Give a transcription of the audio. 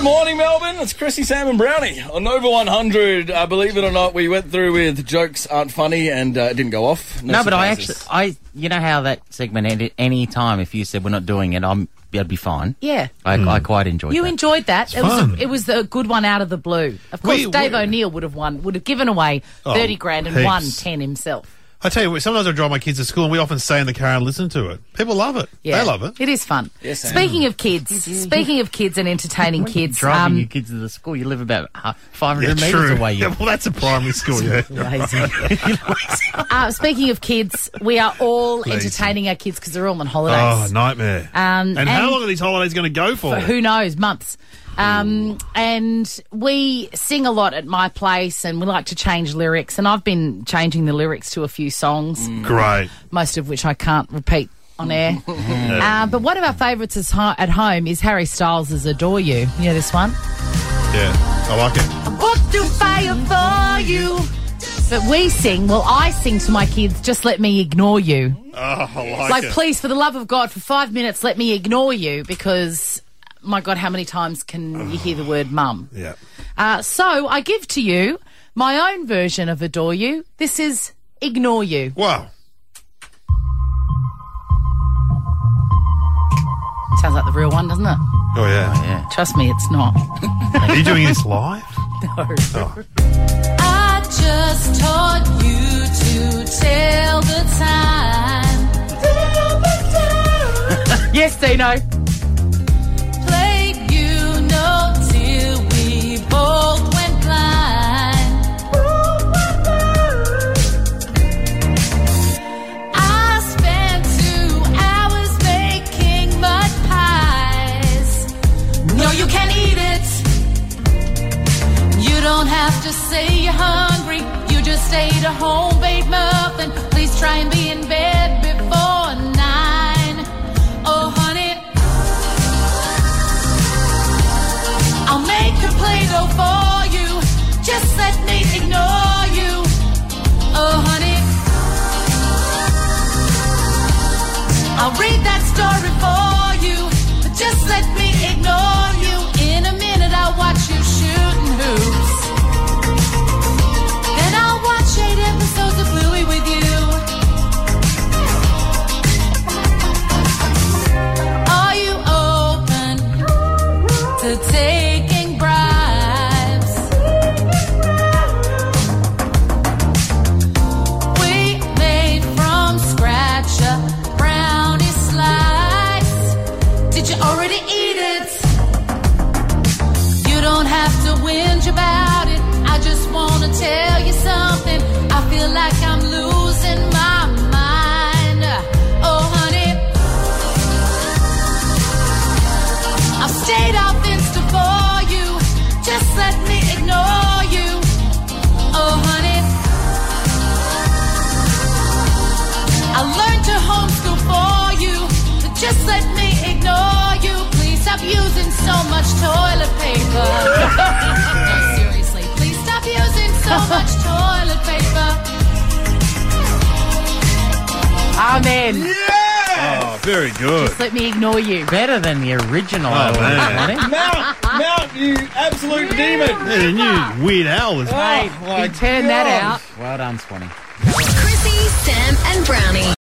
Good morning, Melbourne. It's Chrissie, Sam, and Browny on Nova 100. Uh, believe it or not, we went through with jokes aren't funny and uh, it didn't go off. No, but I actually, surprises. I, you know how that segment ended. Any time if you said we're not doing it, I'm, I'd be fine. Yeah. I, I quite enjoyed it. You that. enjoyed that. It was, fun. a, it was a good one out of the blue. Of course, We- Dave we- O'Neill would have won, would have given away Oh, 30 grand and heaps. won 10 himself. I tell you what, sometimes I drive my kids to school and we often stay in the car and listen to it. People love it. Yeah. They love it. It is fun. Yes, Sam. speaking of kids, speaking of kids and entertaining kids, Driving um, your kids to the school, you live about uh, 500 Yeah, metres true. away. You Yeah, well, that's a primary school, yeah. lazy. uh, speaking of kids, we are all Lazy. entertaining our kids because they're all on holidays. Oh, nightmare. Um, and, how long are these holidays going to go for? For who knows, months. Um, and we sing a lot at my place and we like to change lyrics. And I've been changing the lyrics to a few songs, Great. most of which I can't repeat on air. uh, but one of our favourites is ho- at home is Harry Styles' Adore You. You know this one? Yeah, I like it. Walk through fire for you. But we sing, well, I sing to my kids, just let me ignore you. Oh, I like, like, it. please, for the love of God, for five minutes, let me ignore you because, my God, how many times can you hear the word mum? Yeah. Uh, so I give to you my own version of Adore You. This is Ignore You. Wow. Sounds like the real one, doesn't it? Oh, yeah. yeah. Trust me, it's not. Are you doing this live? No. I just taught you to tell the time. yes, Dino. You just home, homemade muffin. Please try and be in bed before nine. Oh, honey. I'll make a Play-Doh for you. Just let me ignore you. Oh, honey. I'll read that story for you. Just let me You eat it? You don't have to whinge about toilet paper. no, seriously, please stop using so much toilet paper. Amen. Oh, very good. Just let me ignore you. Better than the original. Oh, I was man. Mount, Mount, you absolute demon. Yeah, you knew Weird Al was Oh, my You turn that out. Well done, Swanee. Chrissie, Sam, and Browny.